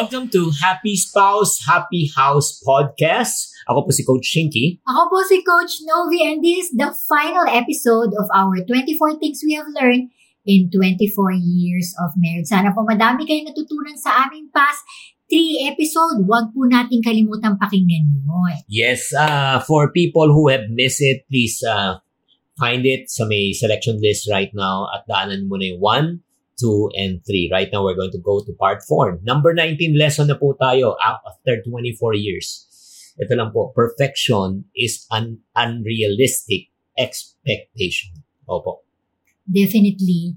Welcome to Happy Spouse, Happy House Podcast. Ako po si Coach Shinky. Ako po si Coach Novi and this is the final episode of our 24 Things We Have Learned in 24 Years of Marriage. Sana po madami kayong natutunan sa aming past 3 episode. Huwag po nating kalimutan pakinggan yun. Yes, uh, for people who have missed it, please uh, find it sa may selection list right now at daanan mo na yung 1, 2, and 3. Right now, we're going to go to part 4. Number 19 lesson na po tayo after 24 years. Ito lang po, perfection is an unrealistic expectation. Opo. Definitely,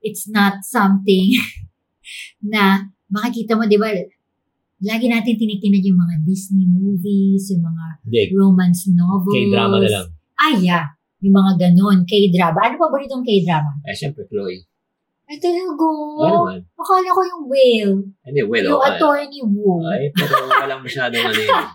it's not something na makikita mo, di ba, lagi natin tinitingnan yung mga Disney movies, yung mga Hindi, romance novels. K-drama na lang. Ah, yeah. Yung mga ganun, K-drama. Ano pa ba itong K-drama? Eh, syempre, Chloe. Ay, talaga. Ano naman? Akala ko yung whale. Hindi, well, yung oh, attorney Wu. ay, pero walang masyadong ano yun.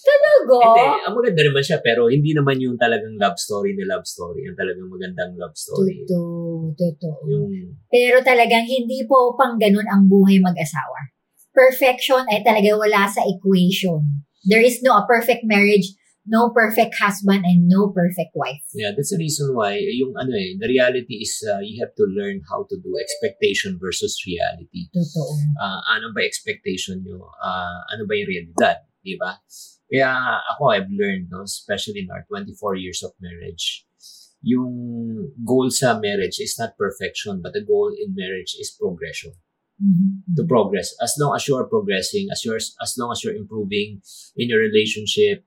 Talaga? Hindi, ang maganda naman siya, pero hindi naman yung talagang love story na love story. Ang talagang magandang love story. Totoo. Totoo. Yung, Pero talagang hindi po pang ganun ang buhay mag-asawa. Perfection ay talaga wala sa equation. There is no a perfect marriage, no perfect husband, and no perfect wife. yeah, that's the reason why, eh, yung ano eh, the reality is uh, you have to learn how to do expectation versus reality. Totoo. Uh, ano ba expectation nyo? Uh, ano ba yung realidad? Di ba? Kaya ako, I've learned, no, especially in our 24 years of marriage, yung goal sa marriage is not perfection, but the goal in marriage is progression. Mhm. to progress. As long as you are progressing, as you're, as long as you're improving in your relationship,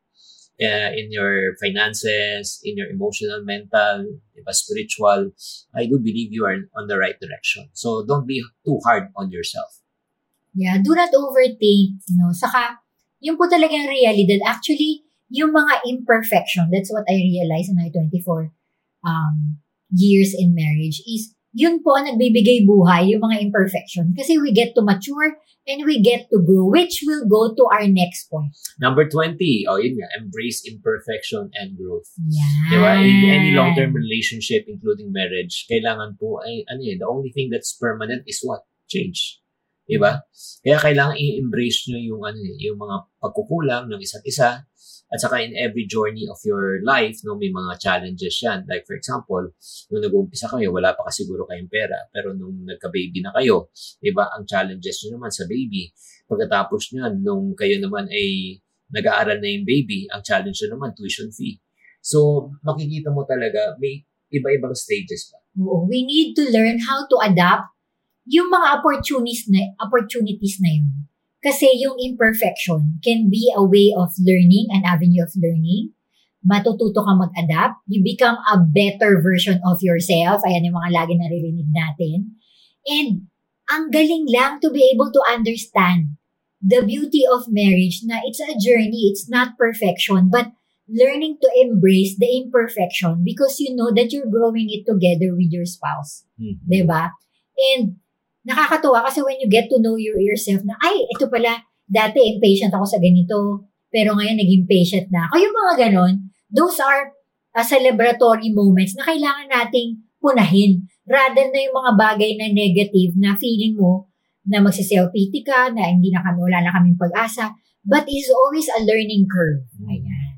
uh, in your finances, in your emotional, mental, spiritual, I do believe you are on the right direction. So don't be too hard on yourself. Yeah, do not overthink, no? Saka, yung po talagang realidad, actually, yung mga imperfection, that's what I realized in my 24 um, years in marriage, is yun po ang nagbibigay buhay, yung mga imperfection. Kasi we get to mature and we get to grow, which will go to our next point. Number 20, oh yun nga, embrace imperfection and growth. Yan. Diba? In any long-term relationship, including marriage, kailangan po, ay, ano yun, the only thing that's permanent is what? Change. Diba? Kaya kailangan i-embrace nyo yung, ano, yung mga pagkukulang ng isa't isa. At saka in every journey of your life, no, may mga challenges yan. Like for example, nung nag-uumpisa kayo, wala pa kasiguro kayong pera. Pero nung nagka-baby na kayo, diba, ang challenges nyo naman sa baby. Pagkatapos nyo, nung kayo naman ay nag-aaral na yung baby, ang challenge nyo naman, tuition fee. So, makikita mo talaga, may iba-ibang stages pa. We need to learn how to adapt yung mga opportunities na, opportunities na yun. Kasi yung imperfection can be a way of learning, an avenue of learning. Matututo ka mag-adapt. You become a better version of yourself. Ayan yung mga lagi naririnig natin. And ang galing lang to be able to understand the beauty of marriage na it's a journey, it's not perfection, but learning to embrace the imperfection because you know that you're growing it together with your spouse. Hmm. 'di ba? And nakakatuwa kasi when you get to know your, yourself na, ay, ito pala, dati impatient ako sa ganito, pero ngayon naging patient na ako. Yung mga ganon, those are uh, celebratory moments na kailangan nating punahin. Rather na yung mga bagay na negative na feeling mo na magsiself-pity ka, na hindi na kami, wala na kaming pag-asa, but is always a learning curve. Ayan.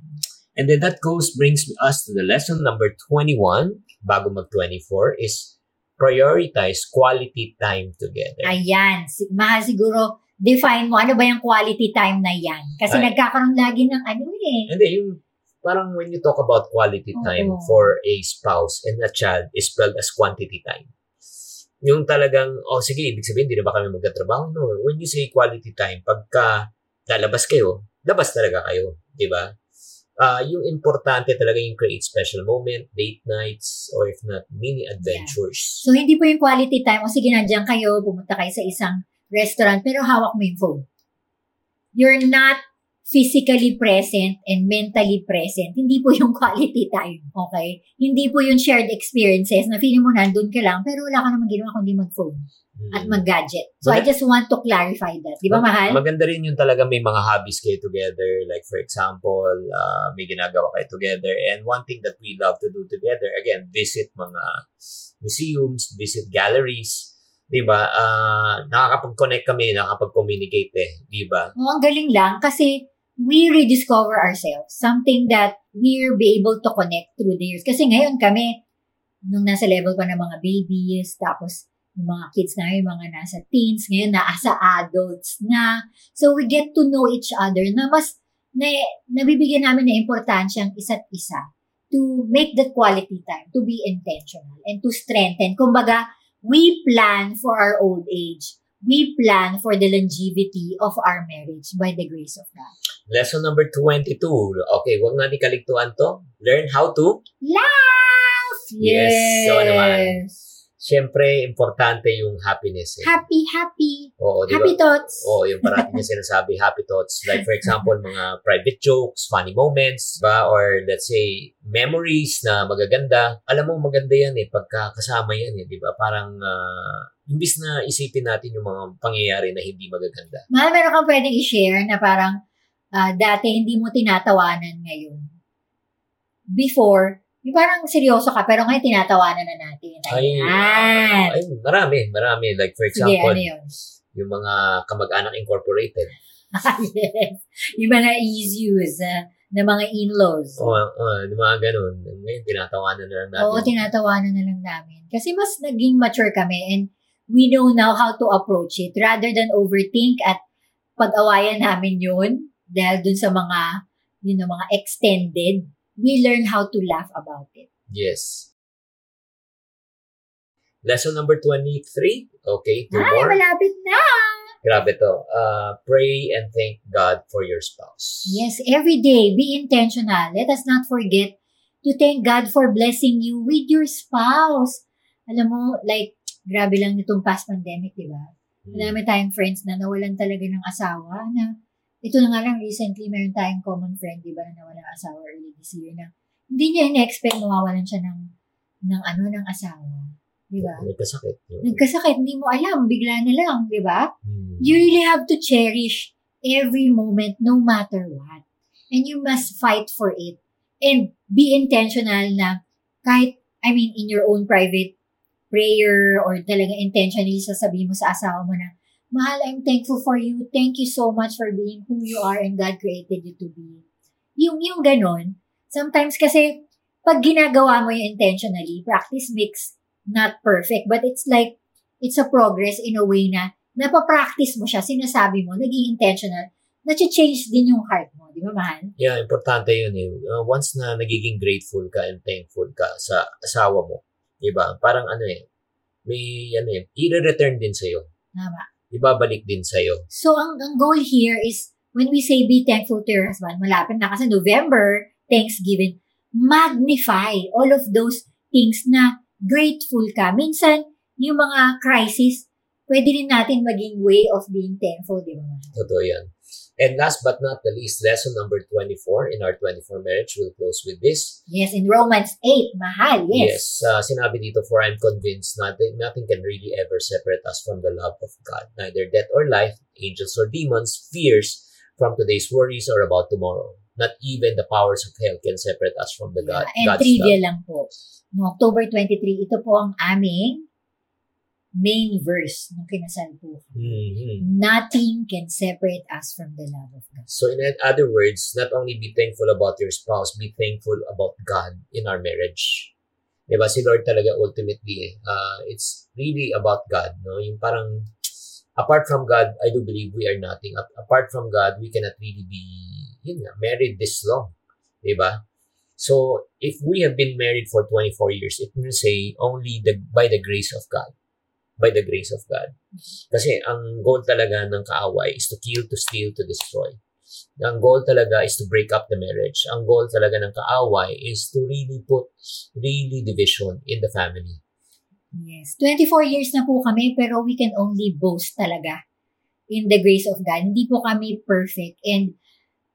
And then that goes, brings us to the lesson number 21, bago mag-24, is prioritize quality time together. Ayan. Mahal siguro, define mo, ano ba yung quality time na yan? Kasi Ay. nagkakaroon lagi ng ano eh. Hindi, yung parang when you talk about quality time Oo. for a spouse and a child is spelled as quantity time. Yung talagang, oh sige, ibig sabihin, hindi na ba kami magtatrabaho? No. When you say quality time, pagka lalabas kayo, labas talaga kayo. Di ba? Ah yung importante talaga yung create special moment, date nights, or if not, mini adventures. So, hindi po yung quality time. O sige, nandiyan kayo, pumunta kayo sa isang restaurant, pero hawak mo yung phone. You're not physically present and mentally present. Hindi po yung quality time, okay? Hindi po yung shared experiences na feeling mo nandun ka lang, pero wala ka naman ginawa kundi mag-phone at Mm. mag-gadget. So, I Mag- just want to clarify that. Di ba, Mag- mahal? Maganda rin yung talaga may mga hobbies kayo together. Like for example, uh, may ginagawa kayo together. And one thing that we love to do together, again, visit mga museums, visit galleries. Di ba? Uh, nakakapag-connect kami, nakakapag-communicate eh. Di ba? Oh, ang galing lang kasi we rediscover ourselves. Something that we're be able to connect through the years. Kasi ngayon kami, nung nasa level pa ng mga babies, tapos yung mga kids na yung mga nasa teens, ngayon nasa adults na. So we get to know each other na mas na, nabibigyan namin ng importansya ang isa't isa to make that quality time, to be intentional, and to strengthen. Kumbaga, we plan for our old age. We plan for the longevity of our marriage by the grace of God. Lesson number 22. Okay, wag natin kaligtuan to. Learn how to. Laugh! Yes, so naman. Siyempre, importante yung happiness. Eh. Happy, happy. Oo, di ba? Happy thoughts. Oo, yung parati niya sinasabi, happy thoughts. Like for example, mga private jokes, funny moments, ba? Or let's say, memories na magaganda. Alam mo, maganda yan eh, pagka kasama yan eh, di ba? Parang, uh, imbis na isipin natin yung mga pangyayari na hindi magaganda. Mahal, meron kang pwedeng i-share na parang ah, dati hindi mo tinatawanan ngayon. Before, yung parang seryoso ka, pero ngayon tinatawanan na natin. Ay, Ayan. Ay, marami, marami. Like for Sige, example, ano yun? yung mga kamag-anak incorporated. yes. Yung mga issues uh, na mga in-laws. O, oh, yung mga ganun. Ngayon, tinatawanan na lang natin. Oo, tinatawanan na lang namin. Kasi mas naging mature kami and we know now how to approach it rather than overthink at pag-awayan namin yun dahil dun sa mga, yun know, mga extended, we learn how to laugh about it. Yes. Lesson number 23. Okay, two Ay, more. malapit na! Grabe to. Uh, pray and thank God for your spouse. Yes, every day, be intentional. Let us not forget to thank God for blessing you with your spouse. Alam mo, like, grabe lang nitong past pandemic, di ba? Hmm. Marami tayong friends na nawalan talaga ng asawa na ito na nga lang recently meron tayong common friend, di ba, na nawalan ng asawa early this year na hindi niya in-expect mawawalan siya ng ng ano ng asawa. Di ba? Nagkasakit. Nagkasakit, hindi mo alam, bigla na lang, di ba? Hmm. You really have to cherish every moment no matter what. And you must fight for it. And be intentional na kahit, I mean, in your own private prayer or talaga intentionally sasabihin mo sa asawa mo na, Mahal, I'm thankful for you. Thank you so much for being who you are and God created you to be. Yung, yung ganon, sometimes kasi, pag ginagawa mo yung intentionally, practice makes not perfect, but it's like, it's a progress in a way na napapractice mo siya, sinasabi mo, naging intentional, na-change din yung heart mo. Di ba, mahal? Yeah, importante yun eh. Uh, once na nagiging grateful ka and thankful ka sa asawa mo, di ba? Parang ano eh, may ano eh, i-return din sa'yo. Tama. Ibabalik din sa'yo. So, ang, ang goal here is, when we say be thankful to your husband, malapit na kasi November, Thanksgiving, magnify all of those things na grateful ka. Minsan, yung mga crisis, pwede rin natin maging way of being thankful, di ba? Totoo yan. And last but not the least, lesson number 24 in our 24 marriage, we'll close with this. Yes, in Romans 8, mahal, yes. uh, sinabi dito, for I'm convinced nothing, nothing can really ever separate us from the love of God. Neither death or life, angels or demons, fears from today's worries or about tomorrow. Not even the powers of hell can separate us from the God, And God's trivia love. lang po. No October 23, ito po ang aming main verse ng kinasal po. Mhm. Nothing can separate us from the love of God. So in other words, not only be thankful about your spouse, be thankful about God in our marriage. Diba? Si Lord talaga ultimately, eh, uh, it's really about God. No? Yung parang, apart from God, I do believe we are nothing. Apart from God, we cannot really be, yun nga, married this long. Diba? So, if we have been married for 24 years, it will say only the by the grace of God. By the grace of God. Kasi ang goal talaga ng kaaway is to kill, to steal, to destroy. Ang goal talaga is to break up the marriage. Ang goal talaga ng kaaway is to really put really division in the family. Yes. 24 years na po kami, pero we can only boast talaga in the grace of God. Hindi po kami perfect. And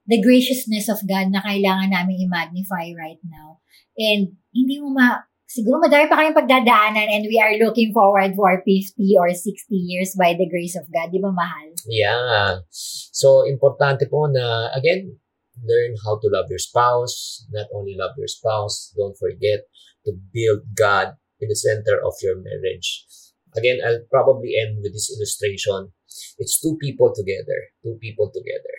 the graciousness of God na kailangan namin i-magnify right now. And hindi mo ma, siguro madami pa kayong pagdadaanan and we are looking forward for 50 or 60 years by the grace of God. Di ba mahal? Yeah. So, importante po na, again, learn how to love your spouse. Not only love your spouse, don't forget to build God in the center of your marriage. Again, I'll probably end with this illustration. It's two people together, two people together.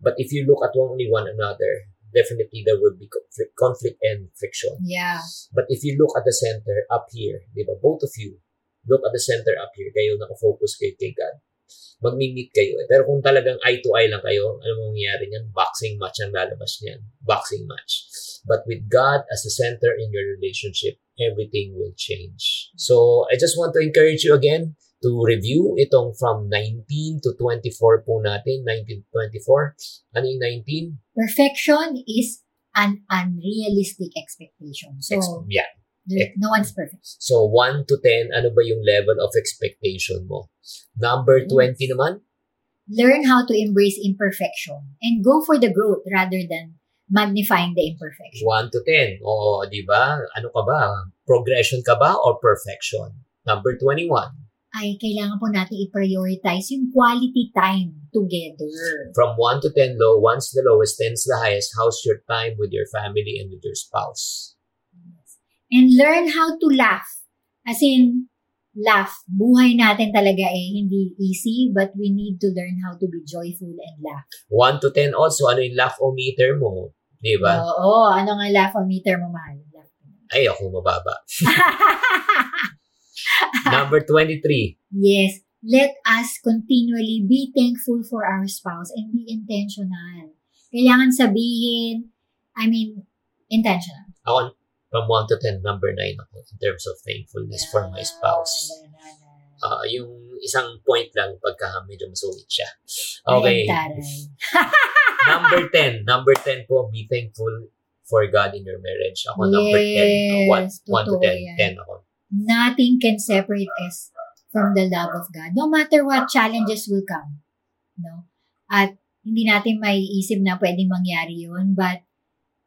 But if you look at only one another, definitely there will be conflict, conflict and friction. Yeah. But if you look at the center up here, di ba, both of you, look at the center up here, kayo nakafocus kayo kay God. Magmi-meet kayo. Eh. Pero kung talagang eye to eye lang kayo, ano mangyayari niyan? Boxing match ang lalabas niyan. Boxing match. But with God as the center in your relationship, everything will change. So, I just want to encourage you again to review itong from 19 to 24 po natin, 19 to 24. Ano yung 19? Perfection is an unrealistic expectation. So, Ex- yeah. there- no one's perfect. So, 1 to 10, ano ba yung level of expectation mo? Number 20 naman? Learn how to embrace imperfection and go for the growth rather than magnifying the imperfection. 1 to 10. O, di ba? Ano ka ba? Progression ka ba or perfection? Number 21. Ay, kailangan po natin i-prioritize yung quality time together. From 1 to 10 low, 1's the lowest, 10's the highest. How's your time with your family and with your spouse? And learn how to laugh. As in, laugh. Buhay natin talaga eh, hindi easy, but we need to learn how to be joyful and laugh. 1 to 10 also, ano yung laugh-o-meter mo? Di ba? Oo, ano nga laugh-o-meter mo, mahal? Ay, ako mababa. Number 23. yes, let us continually be thankful for our spouse and be intentional. Kailangan sabihin, I mean, intentional. Ako, from 1 to 10, number 9 ako in terms of thankfulness for my spouse. Ah, yung isang point lang pagka medyo masungit siya. Okay. Number 10. Number 10 po, be thankful for God in your marriage. Ako number 10. 1, Yes, 1 to totoo 10. yan. 10 ako. Nothing can separate us from the love of God. No matter what challenges will come. No? At hindi natin may isip na pwedeng mangyari yun, but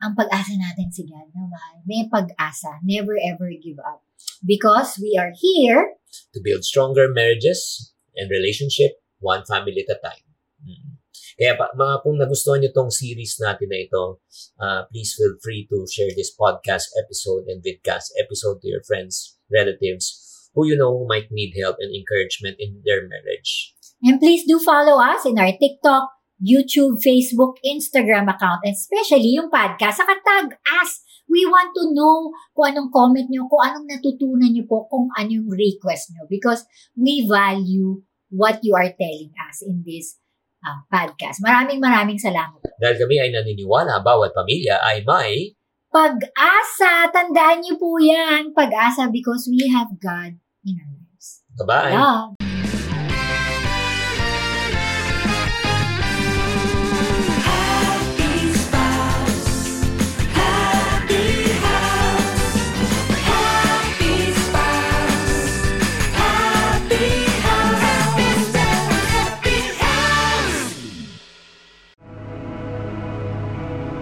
ang pag-asa natin si God, no, mahal? May pag-asa. Never ever give up. Because we are here To build stronger marriages and relationship, one family at a time. Mm. Kaya pa, mga kung nagustuhan nyo tong series natin na ito, uh, please feel free to share this podcast episode and vidcast episode to your friends, relatives, who you know might need help and encouragement in their marriage. And please do follow us in our TikTok, YouTube, Facebook, Instagram account, and especially yung podcast. Saka tag us. We want to know kung anong comment nyo, kung anong natutunan nyo po, kung anong request nyo. Because we value what you are telling us in this uh, podcast. Maraming maraming salamat. Dahil kami ay naniniwala, bawat pamilya ay may Pag-asa! Tandaan nyo po yan. Pag-asa because we have God in our lives. kabay. Love.